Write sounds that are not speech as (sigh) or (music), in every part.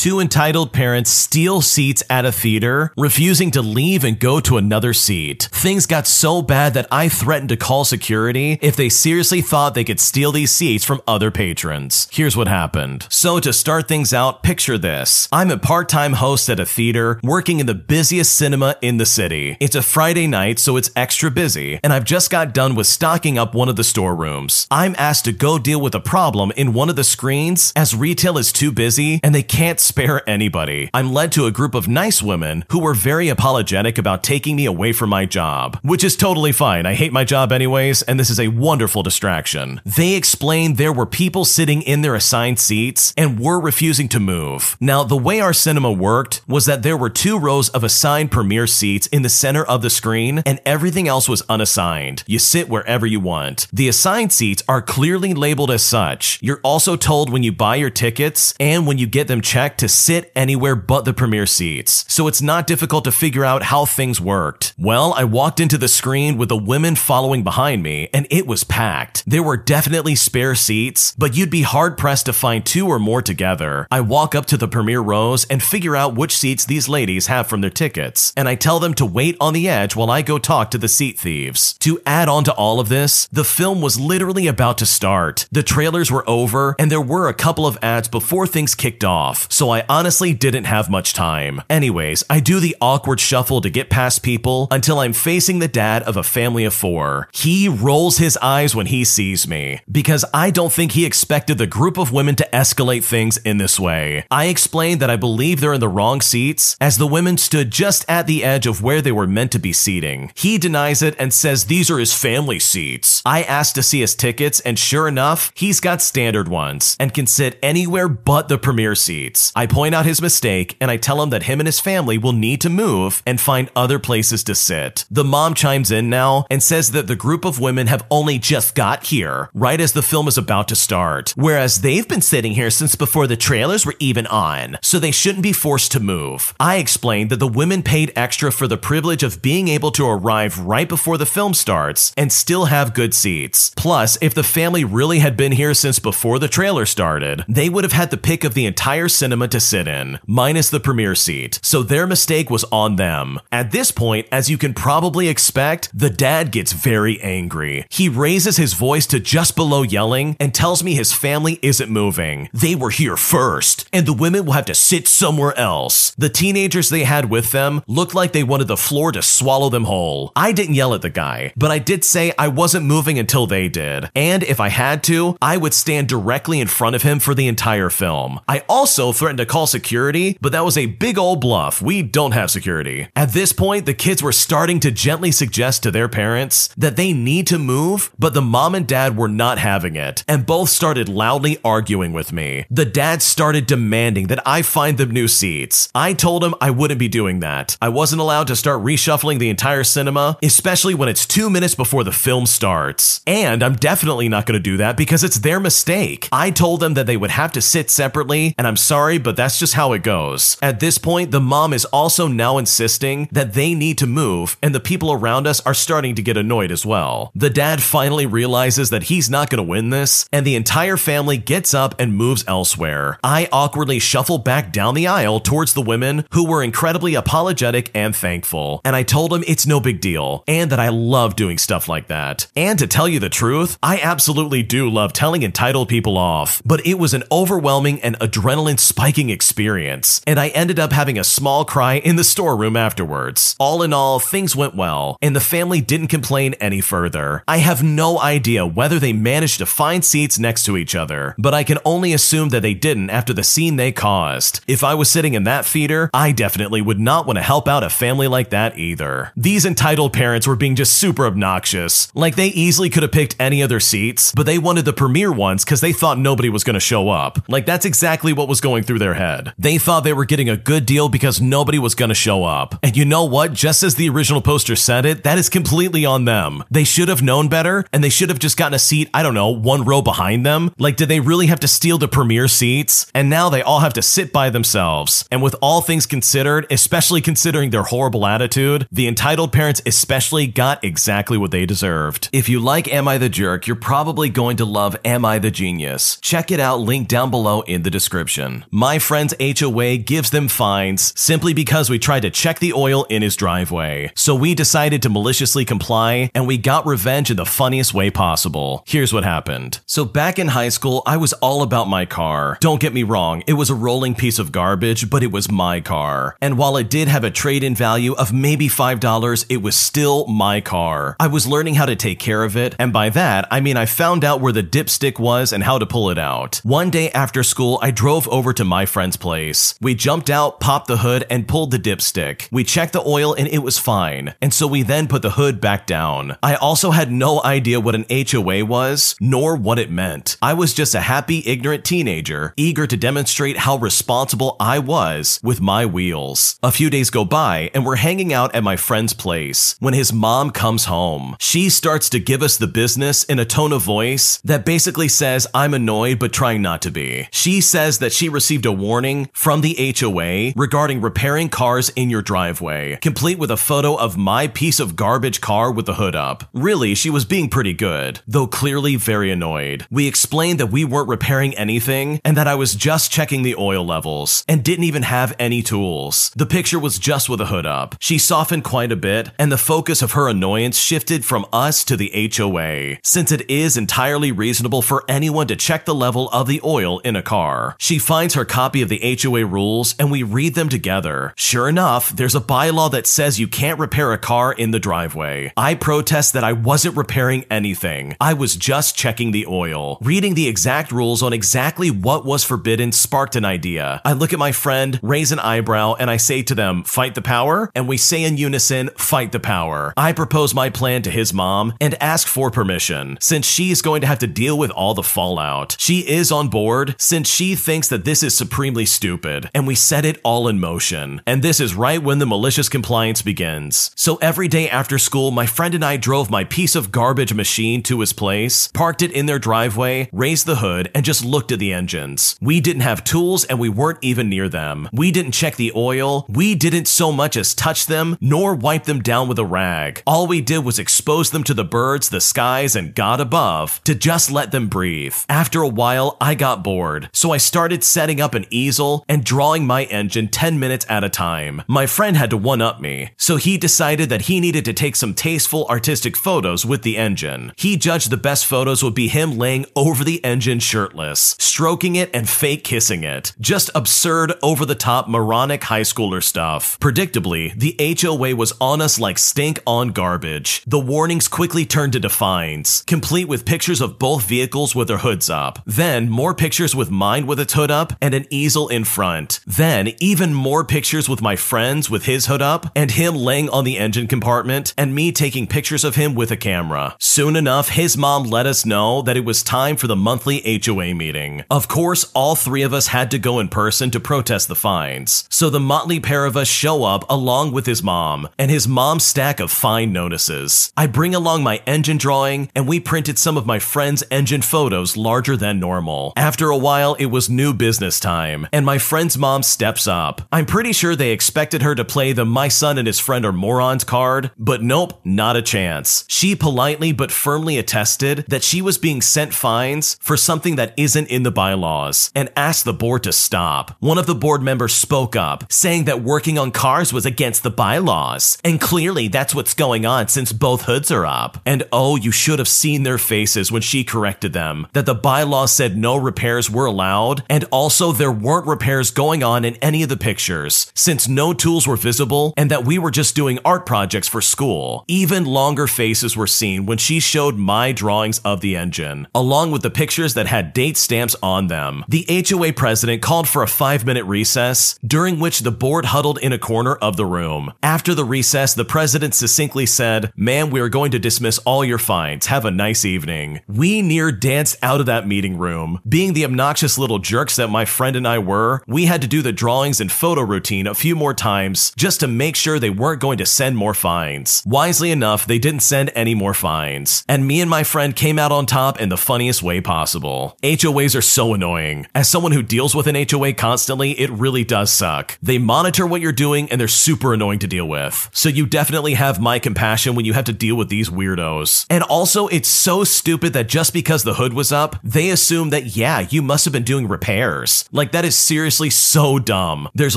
Two entitled parents steal seats at a theater, refusing to leave and go to another seat. Things got so bad that I threatened to call security if they seriously thought they could steal these seats from other patrons. Here's what happened. So, to start things out, picture this I'm a part time host at a theater working in the busiest cinema in the city. It's a Friday night, so it's extra busy, and I've just got done with stocking up one of the storerooms. I'm asked to go deal with a problem in one of the screens as retail is too busy and they can't spare anybody. I'm led to a group of nice women who were very apologetic about taking me away from my job, which is totally fine. I hate my job anyways, and this is a wonderful distraction. They explained there were people sitting in their assigned seats and were refusing to move. Now, the way our cinema worked was that there were two rows of assigned premiere seats in the center of the screen, and everything else was unassigned. You sit wherever you want. The assigned seats are clearly labeled as such. You're also told when you buy your tickets and when you get them checked to sit anywhere but the premiere seats. So it's not difficult to figure out how things worked. Well, I walked into the screen with the women following behind me, and it was packed. There were definitely spare seats, but you'd be hard pressed to find two or more together. I walk up to the premiere rows and figure out which seats these ladies have from their tickets, and I tell them to wait on the edge while I go talk to the seat thieves. To add on to all of this, the film was literally about to start. The trailers were over, and there were a couple of ads before things kicked off, so I honestly didn't have much time. Anyways, I do the awkward shuffle to get past people until I'm facing the dad of a family of four. He rolls his eyes when he sees me, because I don't think he expected the group of women to escalate things in this way. I explain that I believe they're in the wrong seats, as the women stood just at the edge of where they were meant to be seating. He denies it and says these are his family seats. I asked to see his tickets, and sure enough, he's got standard ones and can sit anywhere but the premier seats. I point out his mistake and I tell him that him and his family will need to move and find other places to sit. The mom chimes in now and says that the group of women have only just got here, right as the film is about to start, whereas they've been sitting here since before the trailers were even on, so they shouldn't be forced to move. I explained that the women paid extra for the privilege of being able to arrive right before the film starts and still have good seats. Plus, if the family really had been here since before the trailer started, they would have had the pick of the entire cinema to sit in, minus the premiere seat, so their mistake was on them. At this point, as you can probably expect, the dad gets very angry. He raises his voice to just below yelling and tells me his family isn't moving. They were here first, and the women will have to sit somewhere else. The teenagers they had with them looked like they wanted the floor to swallow them whole. I didn't yell at the guy, but I did say I wasn't moving until they did, and if I had to, I would stand directly in front of him for the entire film. I also threatened to call security, but that was a big old bluff. We don't have security. At this point, the kids were starting to gently suggest to their parents that they need to move, but the mom and dad were not having it, and both started loudly arguing with me. The dad started demanding that I find them new seats. I told him I wouldn't be doing that. I wasn't allowed to start reshuffling the entire cinema, especially when it's two minutes before the film starts. And I'm definitely not going to do that because it's their mistake. I told them that they would have to sit separately, and I'm sorry, but that's just how it goes. At this point, the mom is also now insisting that they need to move, and the people around us are starting to get annoyed as well. The dad finally realizes that he's not going to win this, and the entire family gets up and moves elsewhere. I awkwardly shuffle back down the aisle towards the women who were incredibly apologetic and thankful, and I told them it's no big deal, and that I love doing stuff like that. And to tell you the truth, I absolutely do love telling entitled people off, but it was an overwhelming and adrenaline experience, and I ended up having a small cry in the storeroom afterwards. All in all, things went well, and the family didn't complain any further. I have no idea whether they managed to find seats next to each other, but I can only assume that they didn't after the scene they caused. If I was sitting in that theater, I definitely would not want to help out a family like that either. These entitled parents were being just super obnoxious. Like they easily could have picked any other seats, but they wanted the premiere ones because they thought nobody was going to show up. Like that's exactly what was going through their head. They thought they were getting a good deal because nobody was going to show up. And you know what? Just as the original poster said it, that is completely on them. They should have known better and they should have just gotten a seat, I don't know, one row behind them. Like, did they really have to steal the premiere seats? And now they all have to sit by themselves. And with all things considered, especially considering their horrible attitude, the entitled parents especially got exactly what they deserved. If you like Am I the Jerk, you're probably going to love Am I the Genius. Check it out, link down below in the description. My my friend's HOA gives them fines simply because we tried to check the oil in his driveway. So we decided to maliciously comply and we got revenge in the funniest way possible. Here's what happened. So back in high school, I was all about my car. Don't get me wrong, it was a rolling piece of garbage, but it was my car. And while it did have a trade in value of maybe $5, it was still my car. I was learning how to take care of it, and by that, I mean I found out where the dipstick was and how to pull it out. One day after school, I drove over to my friend's place. We jumped out, popped the hood, and pulled the dipstick. We checked the oil and it was fine, and so we then put the hood back down. I also had no idea what an HOA was, nor what it meant. I was just a happy, ignorant teenager, eager to demonstrate how responsible I was with my wheels. A few days go by, and we're hanging out at my friend's place when his mom comes home. She starts to give us the business in a tone of voice that basically says, I'm annoyed but trying not to be. She says that she received a warning from the HOA regarding repairing cars in your driveway, complete with a photo of my piece of garbage car with the hood up. Really, she was being pretty good, though clearly very annoyed. We explained that we weren't repairing anything and that I was just checking the oil levels and didn't even have any tools. The picture was just with a hood up. She softened quite a bit, and the focus of her annoyance shifted from us to the HOA, since it is entirely reasonable for anyone to check the level of the oil in a car. She finds her copy of the HOA rules and we read them together. Sure enough, there's a bylaw that says you can't repair a car in the driveway. I protest that I wasn't repairing anything. I was just checking the oil. Reading the exact rules on exactly what was forbidden sparked an idea. I look at my friend, raise an eyebrow, and I say to them, fight the power? And we say in unison, fight the power. I propose my plan to his mom and ask for permission, since she's going to have to deal with all the fallout. She is on board, since she thinks that this is supremely stupid, and we set it all in motion. And this is right when the malicious compliance begins. So every day after school, my friend and I drove my piece of garbage machine to his place, parked it in their driveway, raised the hood, and just looked at the engines. We didn't have tools and we weren't even near them. We didn't check the oil. We didn't so much as touch them, nor wipe them down with a rag. All we did was expose them to the birds, the skies, and God above to just let them breathe. After a while, I got bored, so I started setting up an easel and drawing my engine 10 minutes at a time. My friend had to one up me, so he decided that he needed to take some tasteful artistic photos with the engine. He judged the best photos would be him laying over the engine shirtless, stroking it and fake kissing it. Just absurd, over the top, moronic high schooler stuff. Predictably, the HOA was on us like stink on garbage. The warnings quickly turned to fines, complete with pictures of both vehicles with their hoods up. Then, more pictures with mine with its hood up and an easel in front. Then, even more pictures with my friends with his hood up and him laying on the engine compartment and me taking pictures of him with a camera. Soon enough, his mom let us know that it was time for the monthly HOA meeting. Of course, all three of us had to go in person to protest the fines. So the motley pair of us show up along with his mom and his mom's stack of fine notices. I bring along my engine drawing and we printed some of my friend's engine photos larger than normal. After a while, it was new business time and my friend's mom steps up. I'm pretty sure they expected her to play the my son and his friend are morons card, but nope, not a chance. She politely but firmly attested that she was being sent fines for something that isn't in the bylaws and asked the board to stop. One of the board members spoke up, saying that working on cars was against the bylaws. And clearly that's what's going on since both hoods are up. And oh, you should have seen their faces when she corrected them that the bylaws said no repairs were allowed, and also there weren't repairs going on in any of the pictures, since no tools were visible and that we were just doing art projects for school. Even longer faces were seen when she showed my drawings of the engine, along with the pictures that had date stamps on them. The HOA president called for a five minute recess, during which the board huddled in a corner of the room. After the recess, the president succinctly said, Ma'am, we are going to dismiss all your fines. Have a nice evening. We near danced out of that meeting room. Being the obnoxious little jerks that my friend and I were, we had to do the drawings and photo routine a few more times just to make sure they weren't going to send more fines. Wisely enough, they didn't send any more fines. And me and my friend came out on top in the funniest way possible. HOAs are so annoying. As someone who deals with an HOA constantly, it really does suck. They monitor what you're doing and they're super annoying to deal with. So you definitely have my compassion when you have to deal with these weirdos. And also, it's so stupid that just because the hood was up, they assume that, yeah, you must have been doing repairs. Like, that is seriously so dumb. There's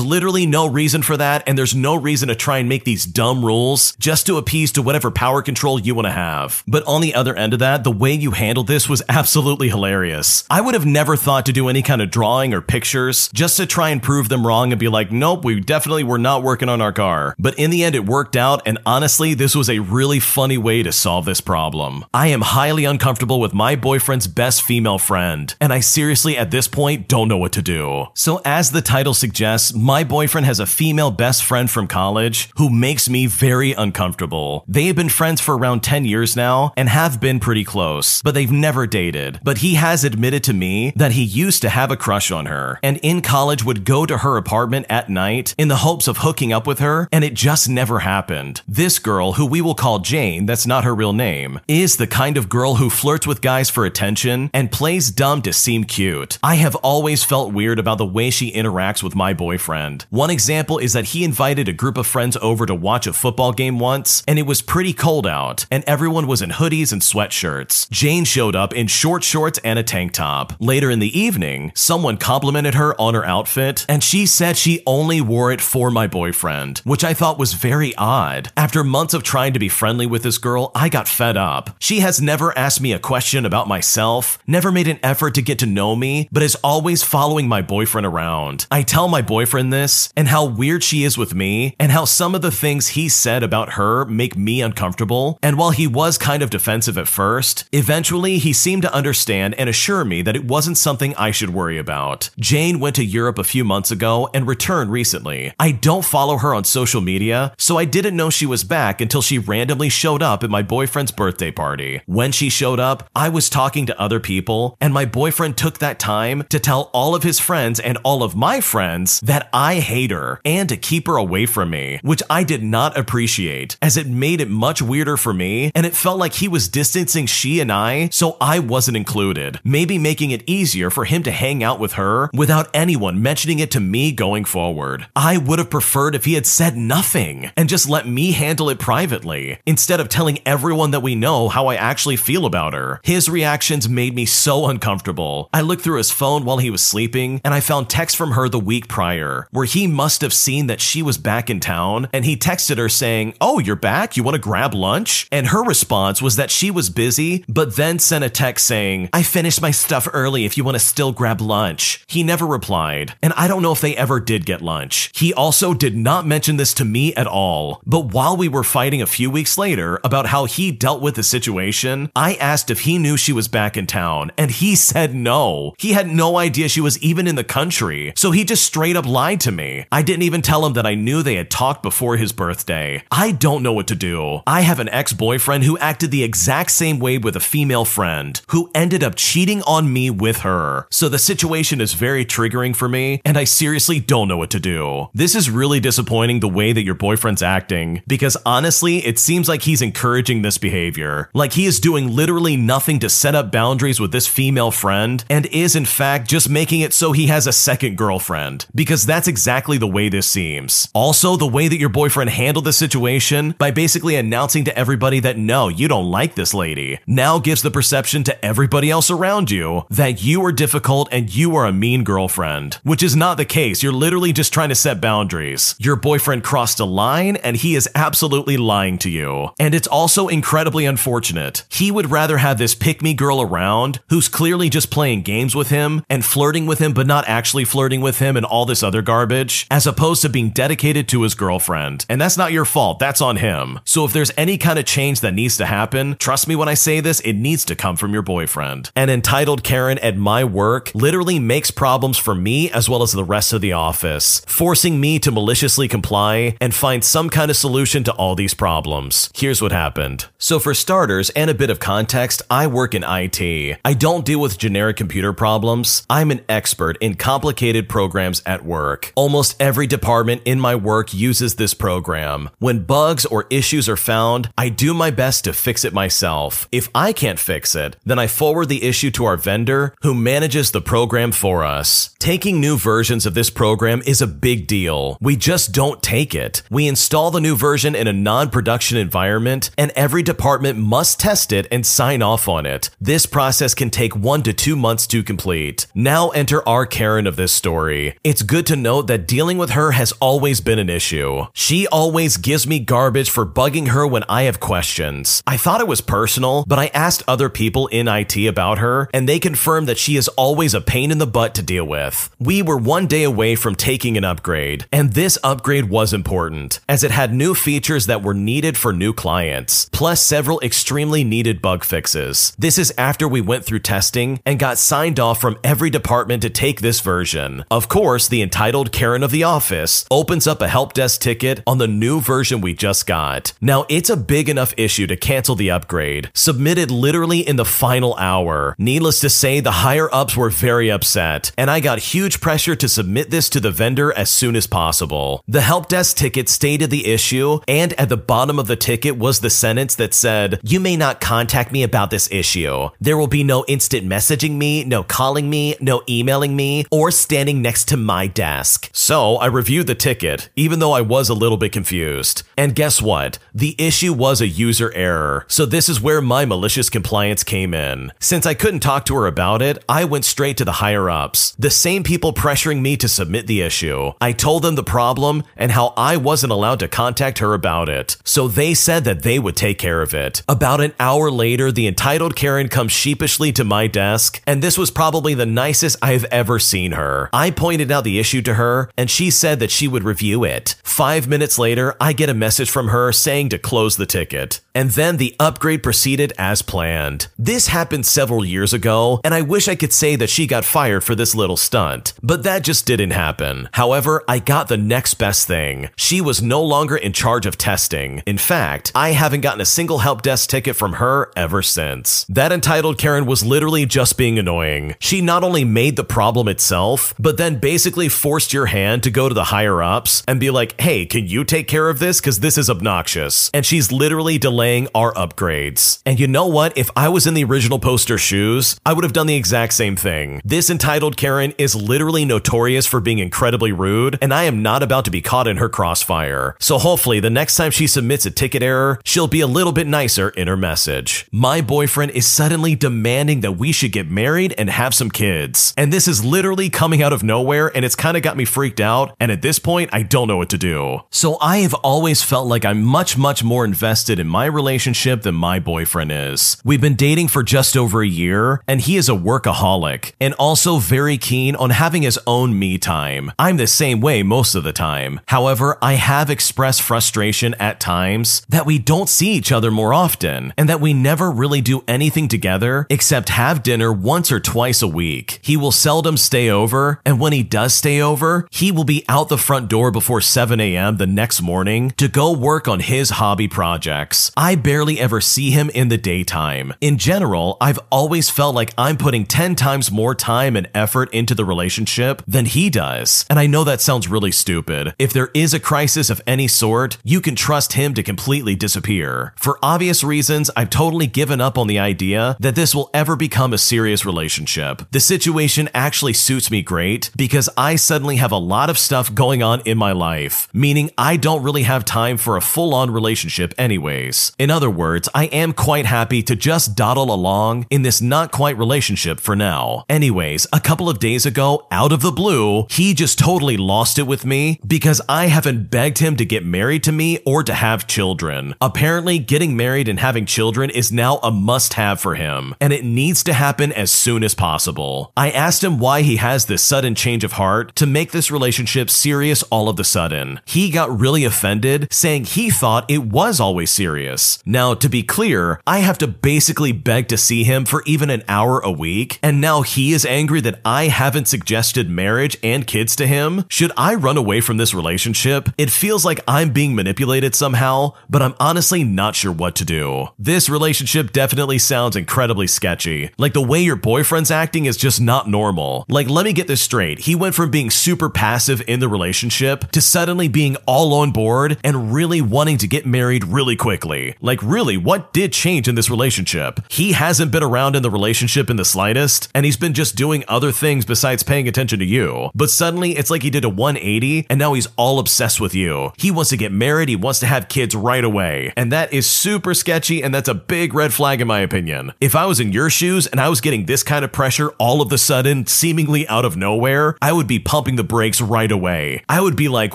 literally no reason for that, and there's no reason to try and make these dumb rules just to appease to whatever power control you want to have. But on the other end of that, the way you handled this was absolutely hilarious. I would have never thought to do any kind of drawing or pictures just to try and prove them wrong and be like, nope, we definitely were not working on our car. But in the end, it worked out, and honestly, this was a really funny way to solve this problem. I am highly uncomfortable with my boyfriend's best female friend, and I seriously at this point don't know what to do. So, as the title suggests, my boyfriend has a female best friend from college who makes me very uncomfortable. They have been friends for around 10 years now and have been pretty close, but they've never dated. But he has admitted to me that he used to have a crush on her, and in college would go to her apartment at night in the hopes of hooking up with her, and it just never happened. This girl, who we will call Jane, that's not her real name, is the kind of girl who flirts with guys for attention and plays dumb to seem cute. I have always felt weird about the way she interacts with my boyfriend. One example is that he invited a group of friends over to watch a football game once, and it was pretty cold out, and everyone was in hoodies and sweatshirts. Jane showed up in short shorts and a tank top. Later in the evening, someone complimented her on her outfit, and she said she only wore it for my boyfriend, which I thought was very odd. After months of trying to be friendly with this girl, I got fed up. She has never asked me a question about myself, never made an effort to get to know me, but is always following my boyfriend around. I tell my boyfriend this, and how weird she is with me, and how some of the things he said about her make me uncomfortable. And while he was kind of defensive at first, eventually he seemed to understand and assure me that it wasn't something I should worry about. Jane went to Europe a few months ago and returned recently. I don't follow her on social media, so I didn't know she was back until she randomly showed up at my boyfriend's birthday party. When she showed up, I was talking to other people, and my boyfriend took that time to tell all of his friends and all of my friends that I hate her and to keep her away from me, which I did not appreciate, as it made it much weirder for me, and it felt like he was distancing she and I so I wasn't included, maybe making it easier for him to hang out with her without anyone mentioning it to me going forward. I would have preferred if he had said nothing and just let me handle it privately, instead of telling everyone that we know how I actually feel about her. His reactions made me so uncomfortable. I looked through his phone while he was sleeping, and I found texts from her the week prior, where he must have seen that she was back in town, and he texted her saying, Oh, you're back? You want to grab lunch? And her response was that she was busy, but then sent a text saying, I finished my stuff early if you want to still grab lunch. He never replied, and I don't know if they ever did get lunch. He also did not mention this to me at all. But while we were fighting a few weeks later about how he dealt with the situation, I asked if he knew she was back in town, and he said no. He had no idea she was even in the country, so he just straight up lied to me. I didn't even tell him that I knew they had talked before his birthday. I don't know what to do. I have an ex boyfriend who acted the exact same way with a female friend, who ended up cheating on me with her. So the situation is very triggering for me, and I seriously don't know what to do. This is really disappointing the way that your boyfriend's acting, because honestly, it seems like he's encouraging this behavior. Like he is doing literally nothing to set up boundaries with this female friend, and is in fact just making it so he has a second girlfriend, because that's exactly the way this seems. Also, the way that your boyfriend handled the situation by basically announcing to everybody that no, you don't like this lady, now gives the perception to everybody else around you that you are difficult and you are a mean girlfriend, which is not the case. You're literally just trying to set boundaries. Your boyfriend crossed a line and he is absolutely lying to you. And it's also incredibly unfortunate. He would rather have this pick me girl around who's clearly just playing games with him and flirting with him, but not actually flirting with him and all this other garbage, as opposed to being dedicated to his girlfriend. And that's not your fault, that's on him. So if there's any kind of change that needs to happen, trust me when I say this, it needs to come from your boyfriend. An entitled Karen at my work literally makes problems for me as well as the rest of the office, forcing me to maliciously comply and find some kind of solution to all these problems. Here's what happened. So, for starters, and a bit of context, I work in IT. I don't deal with generic computer problems. I'm an expert in complicated programs at work. Almost every department in my work uses this program. When bugs or issues are found, I do my best to fix it myself. If I can't fix it, then I forward the issue to our vendor who manages the program for us. Taking new versions of this program is a big deal. We just don't take it. We install the new version in a non production environment, and every department must test it and sign off on it. This process can take one to two months to complete. Now enter our Karen of this story, it's good to note that dealing with her has always been an issue. She always gives me garbage for bugging her when I have questions. I thought it was personal, but I asked other people in IT about her, and they confirmed that she is always a pain in the butt to deal with. We were one day away from taking an upgrade, and this upgrade was important, as it had new features that were needed for new clients, plus several extremely needed bug fixes. This is after we went through testing and got signed off from every department to take this version. Of course, the entitled Karen of the office opens up a help desk ticket on the new version we just got. Now, it's a big enough issue to cancel the upgrade, submitted literally in the final hour. Needless to say, the higher ups were very upset, and I got huge pressure to submit this to the vendor as soon as possible. The help desk ticket stated the issue, and at the bottom of the ticket was the sentence that said, You may not contact me about this issue. There will be no instant messaging me, no calling me, no emailing me, or standing next to my desk. So I reviewed the ticket, even though I was a little bit confused. And guess what? The issue was a user error. So this is where my malicious compliance came in. Since I couldn't talk to her about it, I went straight to the higher ups, the same people pressuring me to submit the issue. I told them the problem and how I wasn't allowed to contact her about it. So they said that they would take care of it. About an hour later, the entitled Karen comes sheepishly to my desk, and this was probably the nicest I've ever seen her. I pointed out the issue to her, and she said that she would review it. Five minutes later, I get a message from her saying to close the ticket. And then the upgrade proceeded as planned. This happened several years ago, and I wish I could say that she got fired for this little stunt, but that just didn't happen. However, I got the next best thing. She was no longer in charge of testing. In fact, I haven't gotten a single help desk ticket from her ever since. That entitled Karen was literally just being annoying. She not only made the problem itself, but then basically forced your hand to go to the higher ups and be like, hey, can you take care of this? Because this is obnoxious. And she's literally delaying our upgrades. And you know what? If I was in the original poster shoes, I would have done the exact same thing. This entitled Karen is literally notorious for being incredibly rude, and I am not about to be caught in her crossfire. So hopefully, the next time she submits a ticket error, she'll be a little bit nicer in her message. My boyfriend is suddenly demanding that we should get married and have some kids. And this is literally coming out of nowhere, and it's kind of got me freaked out. And at this point, I don't know what to do. So I have always felt like I'm much, much more invested in my relationship than my boyfriend is. We've been dating for just over a year, and he is a workaholic and also very keen on having his own me time. I'm the same way most of the time. However, I have expressed frustration at times that we don't see each other more often and that we never really do anything together except have dinner once or twice a week. He will seldom stay over, and when he does stay over, he will be out the front door before 7 a.m. the next morning to go work on his hobby projects. I barely ever see him in the daytime. In general, I've always felt like I'm putting 10 times more time and effort into the relationship than he does. And I know that sounds really stupid. If there is a crisis of any sort, you can trust him to completely disappear. For obvious reasons, I've totally given up on the idea that this will ever become a serious relationship. The situation actually suits me great because I suddenly have a lot of stuff going on in my life, meaning I don't really have time for a full on relationship, anyways. In other words, I am quite happy to just dawdle along in this not quite relationship for now. Anyways, a couple of days ago, out of the blue, he just totally lost it with me because I haven't begged him to get married to me or to have children. Apparently, getting married and having children is now a must have for him, and it needs to happen as soon as possible. I asked him why he has this sudden change of heart to make this relationship serious all of the sudden. He got really offended, saying he thought it was always serious. Now, to be clear, I have to basically beg to see him for even an hour a week, and now he is angry that I haven't suggested marriage and kids to him. Should I run away from this relationship? It feels like I'm being manipulated somehow, but I'm honestly not sure what to do. This relationship definitely sounds incredibly sketchy. Like the way your boyfriend's acting is just not normal. Like, let me get this straight. He went from being super passive in the relationship to suddenly being all on board and really wanting to get married really quickly. Like, really, what did change in this relationship? He hasn't been around in the relationship in the slightest, and he's been just doing other things besides paying attention to you. But suddenly, it's like he did a 180 and now he's all obsessed with you. He wants to get married, he wants to have kids right away. And that is super sketchy, and that's a big red flag in my opinion. If I was in your shoes and I was getting this kind of pressure all of the sudden, seemingly out of nowhere, I would be pumping the brakes right away. I would be like,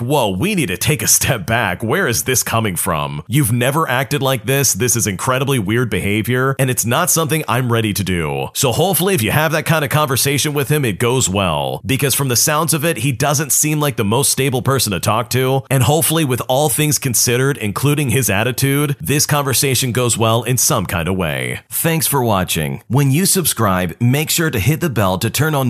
whoa, we need to take a (laughs) step back. Where is this coming from? You've never acted like this. This is incredibly weird behavior, and it's not something I'm ready to do. So hopefully, if you have that kind of conversation with him, it goes well. Because from the sounds of it, he doesn't seem like the most stable person to talk to. And hopefully, with all things considered, including his attitude, this conversation goes well in some kind of way. Thanks for watching. When you subscribe, make sure to hit the bell to turn on